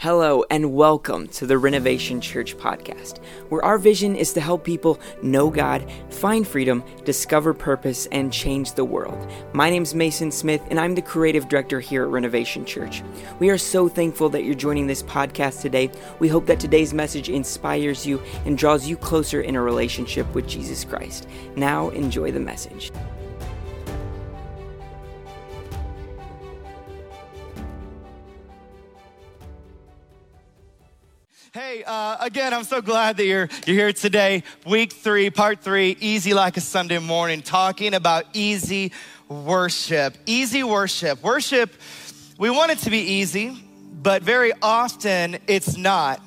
Hello, and welcome to the Renovation Church podcast, where our vision is to help people know God, find freedom, discover purpose, and change the world. My name is Mason Smith, and I'm the creative director here at Renovation Church. We are so thankful that you're joining this podcast today. We hope that today's message inspires you and draws you closer in a relationship with Jesus Christ. Now, enjoy the message. Hey, uh, again, I'm so glad that you're, you're here today. Week three, part three, easy like a Sunday morning, talking about easy worship. Easy worship. Worship, we want it to be easy, but very often it's not.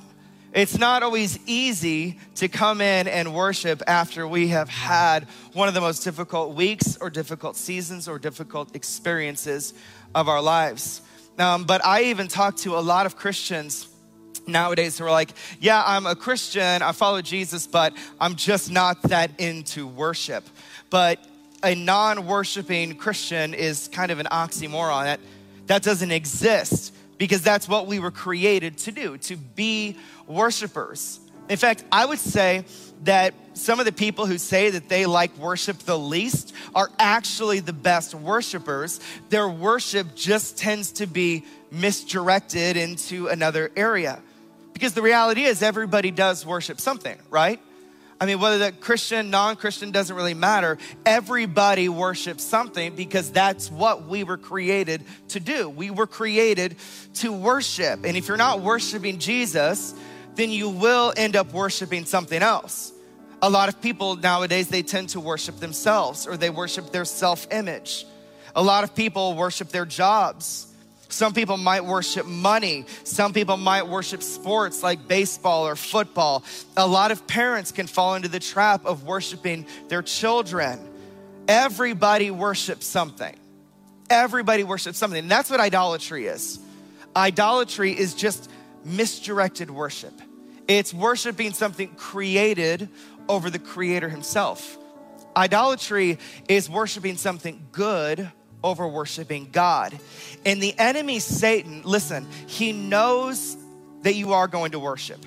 It's not always easy to come in and worship after we have had one of the most difficult weeks or difficult seasons or difficult experiences of our lives. Um, but I even talk to a lot of Christians nowadays who are like, yeah, I'm a Christian, I follow Jesus, but I'm just not that into worship. But a non worshiping Christian is kind of an oxymoron. That, that doesn't exist because that's what we were created to do, to be worshipers. In fact, I would say that some of the people who say that they like worship the least are actually the best worshipers. Their worship just tends to be misdirected into another area. Because the reality is, everybody does worship something, right? I mean, whether that Christian, non Christian doesn't really matter. Everybody worships something because that's what we were created to do. We were created to worship. And if you're not worshiping Jesus, then you will end up worshiping something else. A lot of people nowadays, they tend to worship themselves or they worship their self image. A lot of people worship their jobs. Some people might worship money. Some people might worship sports like baseball or football. A lot of parents can fall into the trap of worshiping their children. Everybody worships something. Everybody worships something. And that's what idolatry is. Idolatry is just misdirected worship. It's worshiping something created over the creator himself. Idolatry is worshiping something good over worshiping God. And the enemy, Satan, listen, he knows that you are going to worship.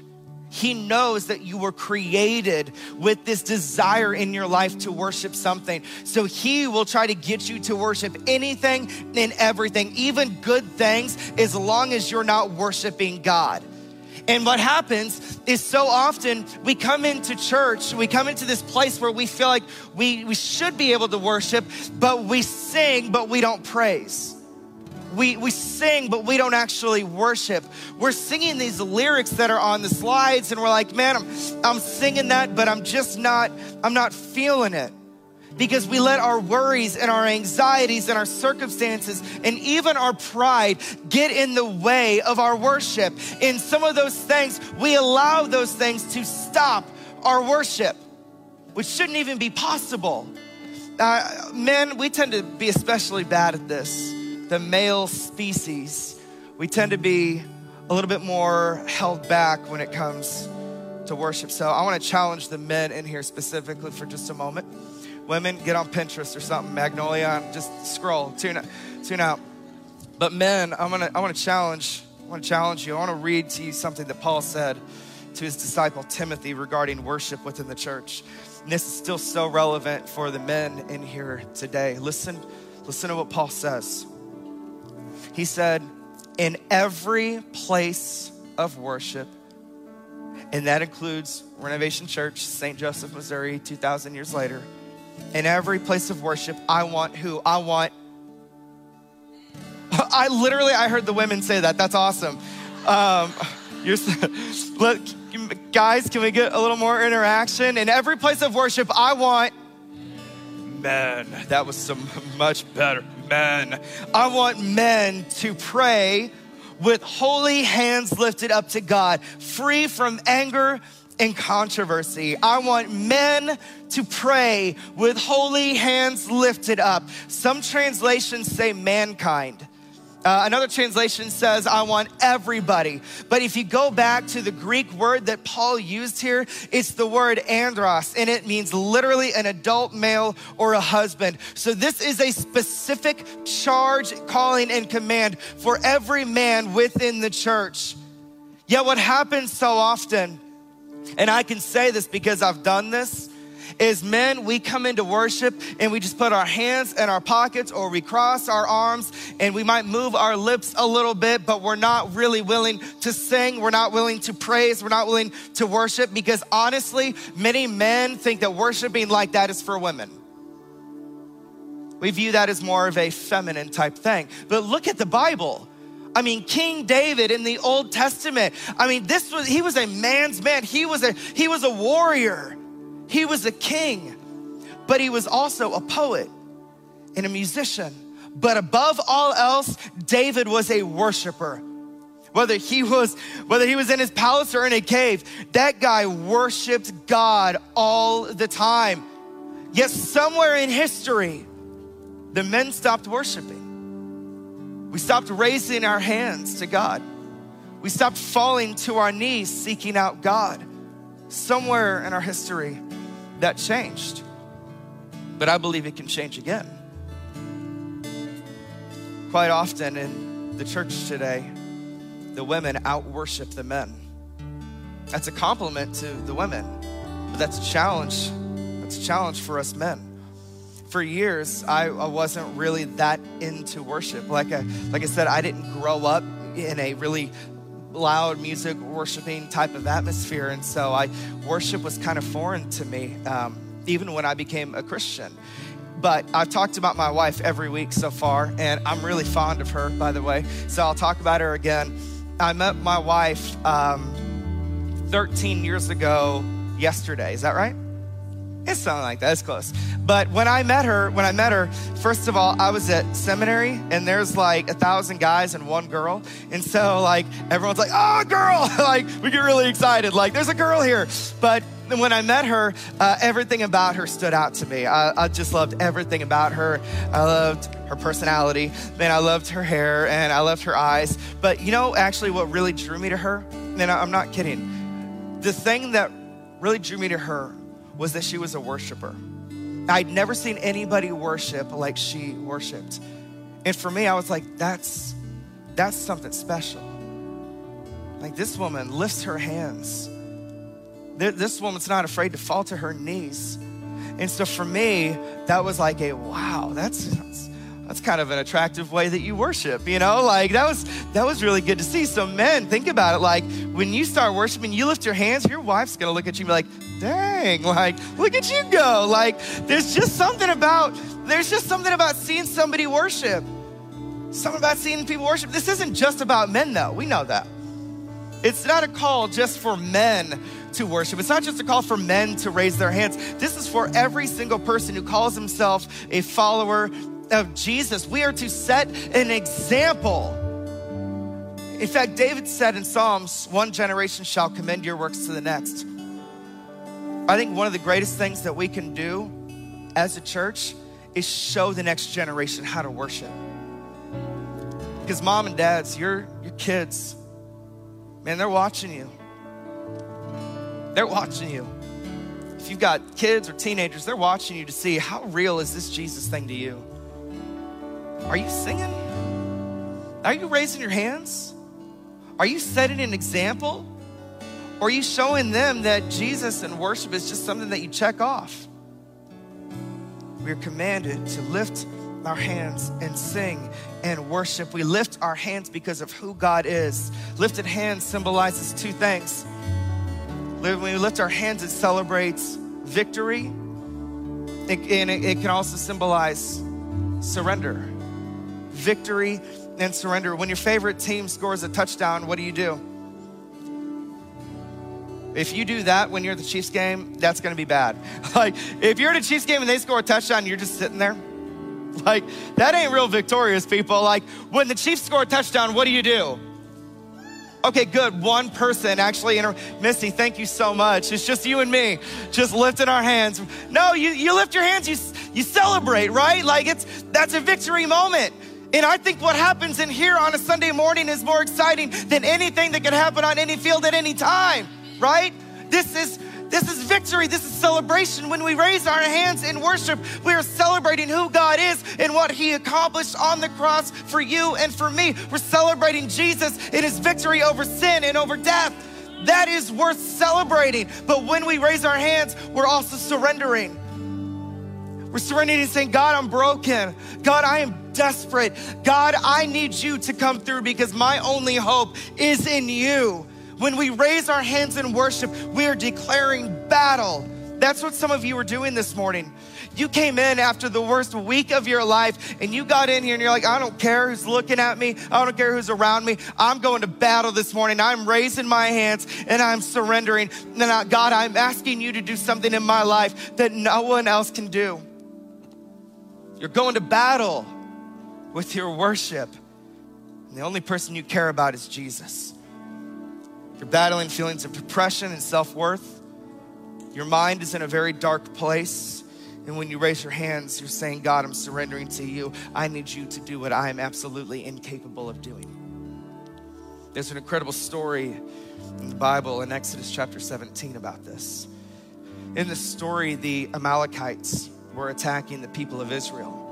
He knows that you were created with this desire in your life to worship something. So he will try to get you to worship anything and everything, even good things, as long as you're not worshiping God. And what happens is so often we come into church, we come into this place where we feel like we, we should be able to worship, but we sing, but we don't praise. We, we sing, but we don't actually worship. We're singing these lyrics that are on the slides, and we're like, man, I'm, I'm singing that, but I'm just not, I'm not feeling it because we let our worries and our anxieties and our circumstances and even our pride get in the way of our worship. In some of those things, we allow those things to stop our worship, which shouldn't even be possible. Uh, men, we tend to be especially bad at this. The male species, we tend to be a little bit more held back when it comes to worship. So I want to challenge the men in here specifically for just a moment. Women, get on Pinterest or something, Magnolia, and just scroll, tune, out, tune out. But men, I'm gonna, I wanna challenge, I wanna challenge you. I wanna read to you something that Paul said to his disciple Timothy regarding worship within the church. And this is still so relevant for the men in here today. Listen, listen to what Paul says. He said, in every place of worship, and that includes Renovation Church, St. Joseph, Missouri, 2,000 years later in every place of worship, I want who? I want. I literally, I heard the women say that. That's awesome. Um, you're, look, guys, can we get a little more interaction? In every place of worship, I want men. That was some much better. Men. I want men to pray with holy hands lifted up to God, free from anger and controversy. I want men to pray with holy hands lifted up. Some translations say mankind. Uh, another translation says, I want everybody. But if you go back to the Greek word that Paul used here, it's the word andros, and it means literally an adult male or a husband. So this is a specific charge, calling, and command for every man within the church. Yet, what happens so often, and I can say this because I've done this, is men, we come into worship and we just put our hands in our pockets or we cross our arms and we might move our lips a little bit, but we're not really willing to sing. We're not willing to praise. We're not willing to worship because honestly, many men think that worshiping like that is for women. We view that as more of a feminine type thing. But look at the Bible. I mean, King David in the Old Testament. I mean, this was he was a man's man. He was a he was a warrior. He was a king, but he was also a poet and a musician. But above all else, David was a worshiper. Whether he was whether he was in his palace or in a cave, that guy worshiped God all the time. Yet somewhere in history, the men stopped worshiping. We stopped raising our hands to God. We stopped falling to our knees seeking out God. Somewhere in our history, that changed. But I believe it can change again. Quite often in the church today, the women out worship the men. That's a compliment to the women, but that's a challenge. That's a challenge for us men. For years, I, I wasn't really that into worship. Like I, like I said, I didn't grow up in a really loud music, worshiping type of atmosphere. And so I worship was kind of foreign to me, um, even when I became a Christian. But I've talked about my wife every week so far, and I'm really fond of her, by the way. So I'll talk about her again. I met my wife um, 13 years ago yesterday. Is that right? It's something like that. It's close. But when I met her, when I met her, first of all, I was at seminary and there's like a thousand guys and one girl. And so like everyone's like, oh, girl. like we get really excited. Like there's a girl here. But when I met her, uh, everything about her stood out to me. I, I, just loved everything about her. I loved her personality, man. I loved her hair and I loved her eyes. But you know, actually, what really drew me to her, and I'm not kidding, the thing that really drew me to her was that she was a worshiper. I'd never seen anybody worship like she worshiped. And for me, I was like, that's that's something special. Like this woman lifts her hands. This woman's not afraid to fall to her knees. And so for me, that was like a wow, that's, that's that's kind of an attractive way that you worship, you know? Like that was that was really good to see. So men, think about it. Like when you start worshiping, you lift your hands, your wife's gonna look at you and be like, dang, like, look at you go. Like there's just something about there's just something about seeing somebody worship. Something about seeing people worship. This isn't just about men though. We know that. It's not a call just for men to worship. It's not just a call for men to raise their hands. This is for every single person who calls himself a follower of Jesus. We are to set an example. In fact, David said in Psalms, one generation shall commend your works to the next. I think one of the greatest things that we can do as a church is show the next generation how to worship. Because mom and dads, your, your kids, man, they're watching you. They're watching you. If you've got kids or teenagers, they're watching you to see how real is this Jesus thing to you. Are you singing? Are you raising your hands? Are you setting an example? Or are you showing them that Jesus and worship is just something that you check off? We are commanded to lift our hands and sing and worship. We lift our hands because of who God is. Lifted hands symbolizes two things. When we lift our hands, it celebrates victory, it, and it, it can also symbolize surrender victory and surrender. When your favorite team scores a touchdown, what do you do? If you do that when you're at the Chiefs game, that's gonna be bad. Like, if you're at a Chiefs game and they score a touchdown, you're just sitting there. Like, that ain't real victorious, people. Like, when the Chiefs score a touchdown, what do you do? Okay, good. One person actually, inter- Misty, thank you so much. It's just you and me, just lifting our hands. No, you, you lift your hands, you, you celebrate, right? Like it's, that's a victory moment. And I think what happens in here on a Sunday morning is more exciting than anything that can happen on any field at any time, right? This is This is victory. This is celebration. When we raise our hands in worship, we are celebrating who God is and what He accomplished on the cross for you and for me. We're celebrating Jesus in His victory over sin and over death. That is worth celebrating. But when we raise our hands, we're also surrendering. We're surrendering and saying, God, I'm broken. God, I am desperate. God, I need you to come through because my only hope is in you. When we raise our hands in worship, we are declaring battle. That's what some of you are doing this morning. You came in after the worst week of your life and you got in here and you're like, I don't care who's looking at me. I don't care who's around me. I'm going to battle this morning. I'm raising my hands and I'm surrendering. And God, I'm asking you to do something in my life that no one else can do. You're going to battle with your worship. And the only person you care about is Jesus. You're battling feelings of depression and self worth. Your mind is in a very dark place. And when you raise your hands, you're saying, God, I'm surrendering to you. I need you to do what I am absolutely incapable of doing. There's an incredible story in the Bible in Exodus chapter 17 about this. In the story, the Amalekites were attacking the people of Israel.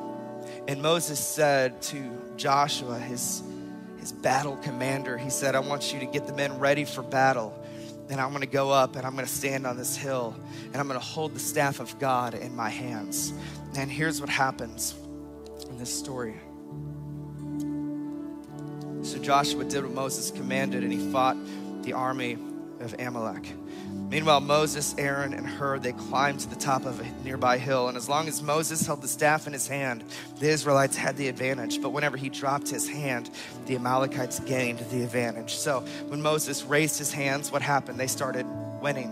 And Moses said to Joshua, his, his battle commander, he said, I want you to get the men ready for battle. And I'm gonna go up and I'm gonna stand on this hill and I'm gonna hold the staff of God in my hands. And here's what happens in this story. So Joshua did what Moses commanded and he fought the army of Amalek. Meanwhile, Moses, Aaron, and Hur, they climbed to the top of a nearby hill. And as long as Moses held the staff in his hand, the Israelites had the advantage. But whenever he dropped his hand, the Amalekites gained the advantage. So when Moses raised his hands, what happened? They started winning.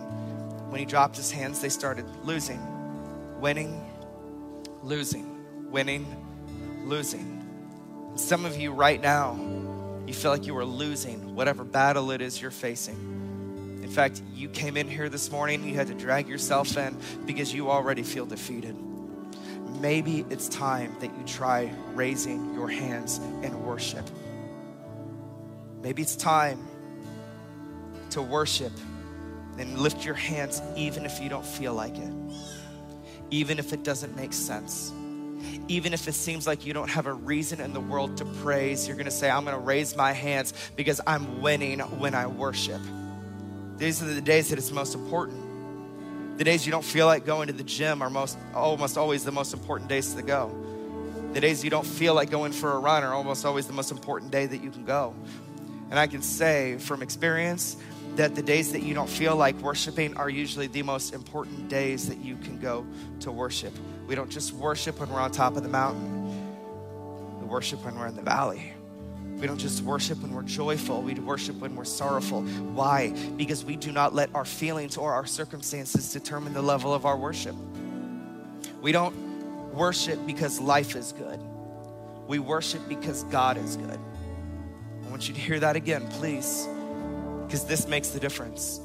When he dropped his hands, they started losing. Winning, losing, winning, losing. And some of you right now, you feel like you are losing whatever battle it is you're facing fact, you came in here this morning, you had to drag yourself in because you already feel defeated. Maybe it's time that you try raising your hands in worship. Maybe it's time to worship and lift your hands even if you don't feel like it, even if it doesn't make sense even if it seems like you don't have a reason in the world to praise, you're gonna say, I'm gonna raise my hands because I'm winning when I worship. These are the days that it's most important. The days you don't feel like going to the gym are most almost always the most important days to go. The days you don't feel like going for a run are almost always the most important day that you can go. And I can say from experience that the days that you don't feel like worshiping are usually the most important days that you can go to worship. We don't just worship when we're on top of the mountain, we worship when we're in the valley. We don't just worship when we're joyful, we worship when we're sorrowful. Why? Because we do not let our feelings or our circumstances determine the level of our worship. We don't worship because life is good, we worship because God is good. I want you to hear that again, please, because this makes the difference.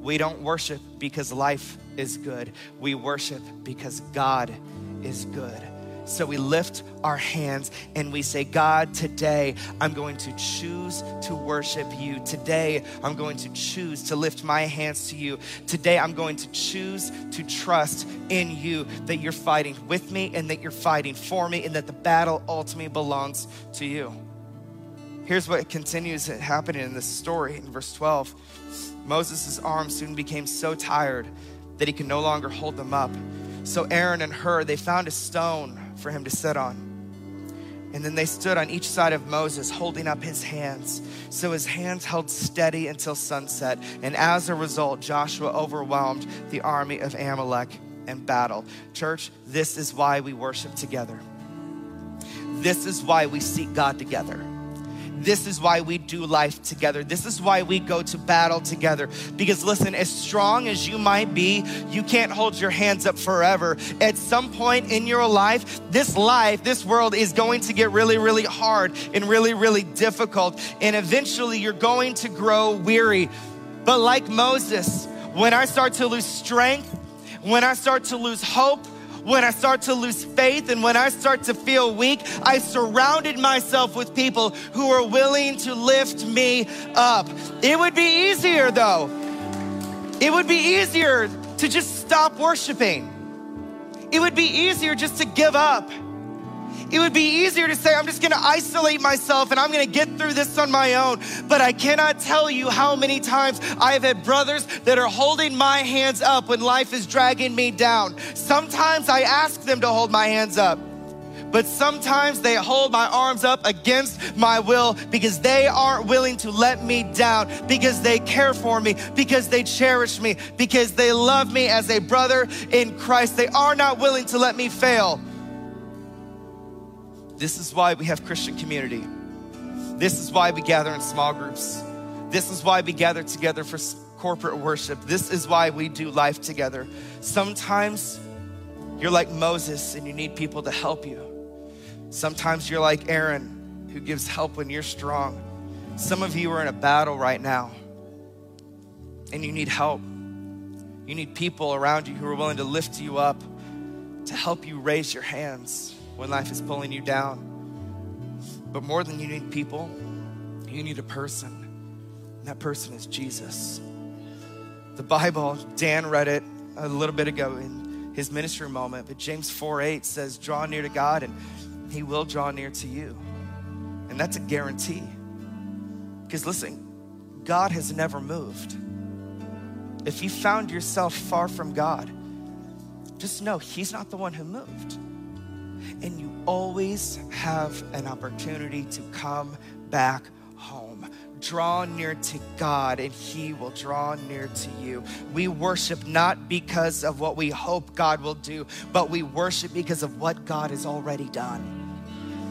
We don't worship because life is good. We worship because God is good. So we lift our hands and we say, God, today I'm going to choose to worship you. Today I'm going to choose to lift my hands to you. Today I'm going to choose to trust in you that you're fighting with me and that you're fighting for me and that the battle ultimately belongs to you. Here's what continues happening in this story in verse 12. Moses' arms soon became so tired that he could no longer hold them up. So Aaron and Hur, they found a stone for him to sit on. And then they stood on each side of Moses, holding up his hands. So his hands held steady until sunset. And as a result, Joshua overwhelmed the army of Amalek in battle. Church, this is why we worship together. This is why we seek God together. This is why we do life together. This is why we go to battle together. Because listen, as strong as you might be, you can't hold your hands up forever. At some point in your life, this life, this world is going to get really, really hard and really, really difficult. And eventually you're going to grow weary. But like Moses, when I start to lose strength, when I start to lose hope, when I start to lose faith and when I start to feel weak, I surrounded myself with people who are willing to lift me up. It would be easier though. It would be easier to just stop worshiping. It would be easier just to give up. It would be easier to say, I'm just gonna isolate myself and I'm gonna get through this on my own. But I cannot tell you how many times I have had brothers that are holding my hands up when life is dragging me down. Sometimes I ask them to hold my hands up but sometimes they hold my arms up against my will because they aren't willing to let me down, because they care for me, because they cherish me, because they love me as a brother in Christ. They are not willing to let me fail. This is why we have Christian community. This is why we gather in small groups. This is why we gather together for corporate worship. This is why we do life together. Sometimes you're like Moses and you need people to help you. Sometimes you're like Aaron, who gives help when you're strong. Some of you are in a battle right now and you need help. You need people around you who are willing to lift you up, to help you raise your hands when life is pulling you down. But more than you need people, you need a person. And that person is Jesus. The Bible, Dan read it a little bit ago in his ministry moment, but James 4 8 says, Draw near to God and he will draw near to you. And that's a guarantee. Because listen, God has never moved. If you found yourself far from God, just know He's not the one who moved. And you always have an opportunity to come back home. Draw near to God, and He will draw near to you. We worship not because of what we hope God will do, but we worship because of what God has already done.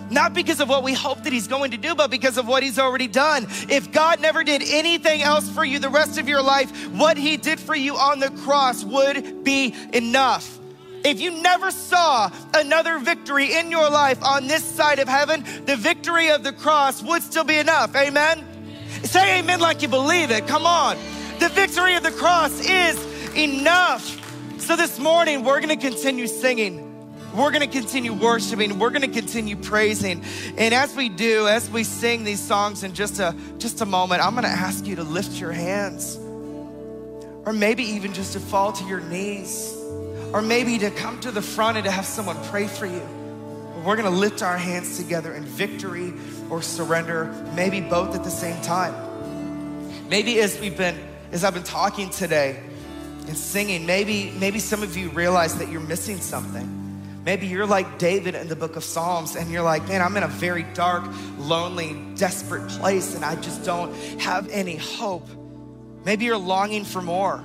Not because of what we hope that He's going to do, but because of what He's already done. If God never did anything else for you the rest of your life, what He did for you on the cross would be enough. If you never saw another victory in your life on this side of heaven, the victory of the cross would still be enough. Amen? Say amen like you believe it. Come on. The victory of the cross is enough. So this morning, we're going to continue singing. We're going to continue worshiping. We're going to continue praising. And as we do, as we sing these songs in just a just a moment, I'm going to ask you to lift your hands. Or maybe even just to fall to your knees. Or maybe to come to the front and to have someone pray for you. We're to lift our hands together in victory or surrender, maybe both at the same time. Maybe as we've been as I've been talking today and singing, maybe maybe some of you realize that you're missing something. Maybe you're like David in the book of Psalms and you're like, man, I'm in a very dark, lonely, desperate place and I just don't have any hope. Maybe you're longing for more.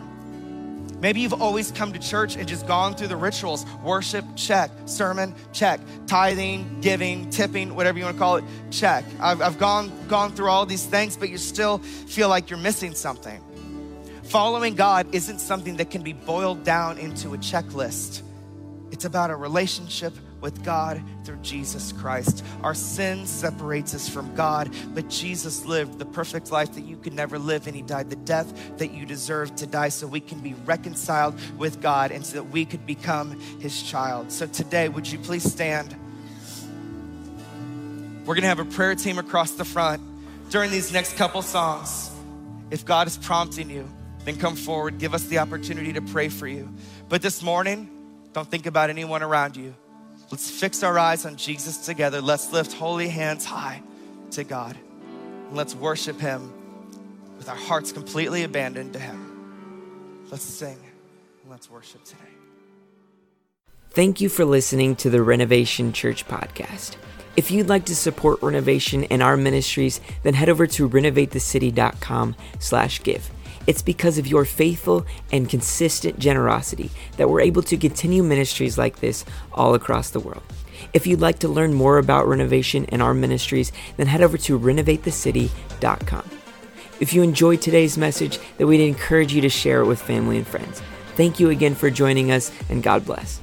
Maybe you've always come to church and just gone through the rituals worship, check, sermon, check, tithing, giving, tipping, whatever you want to call it, check. I've, I've gone, gone through all these things, but you still feel like you're missing something. Following God isn't something that can be boiled down into a checklist. It's about a relationship with God through Jesus Christ. Our sin separates us from God, but Jesus lived the perfect life that you could never live, and He died the death that you deserve to die so we can be reconciled with God and so that we could become His child. So today, would you please stand? We're gonna have a prayer team across the front during these next couple songs. If God is prompting you, then come forward, give us the opportunity to pray for you. But this morning, don't think about anyone around you. Let's fix our eyes on Jesus together. Let's lift holy hands high to God. And let's worship Him with our hearts completely abandoned to Him. Let's sing and let's worship today. Thank you for listening to the Renovation Church podcast. If you'd like to support Renovation and our ministries, then head over to renovatethecity.com slash give. It's because of your faithful and consistent generosity that we're able to continue ministries like this all across the world. If you'd like to learn more about renovation and our ministries, then head over to renovatethecity.com. If you enjoyed today's message, then we'd encourage you to share it with family and friends. Thank you again for joining us, and God bless.